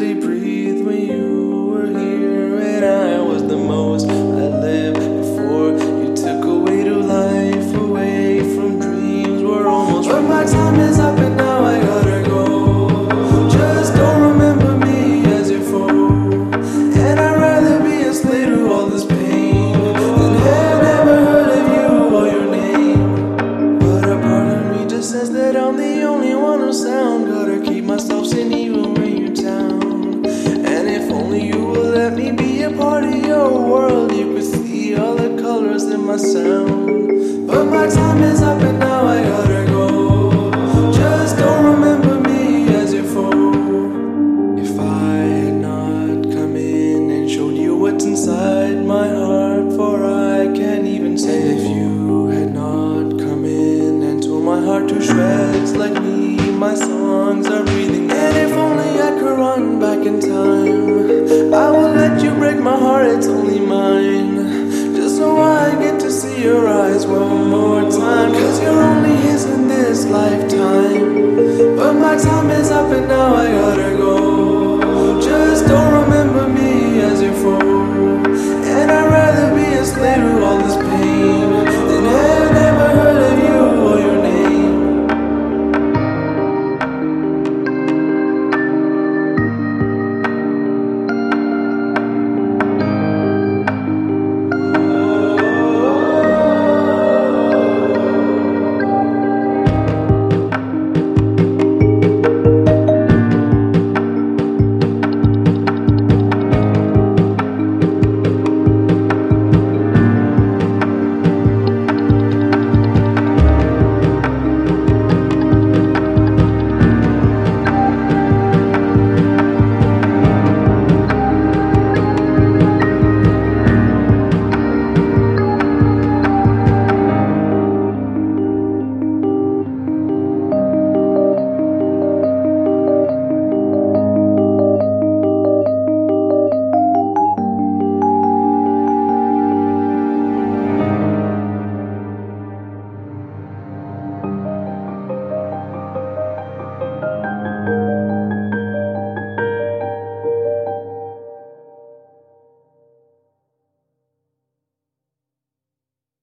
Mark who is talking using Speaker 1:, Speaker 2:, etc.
Speaker 1: they breathe. me be a part of your world. You could see all the colors in my sound. But my time is up and now I gotta go. Just don't remember me as you fall. If I had not come in and showed you what's inside my heart, for I can't even say if you had not come in and tore my heart to shreds like me, my songs are. one more time Cause you're only his in this lifetime. But my time is up and now I gotta go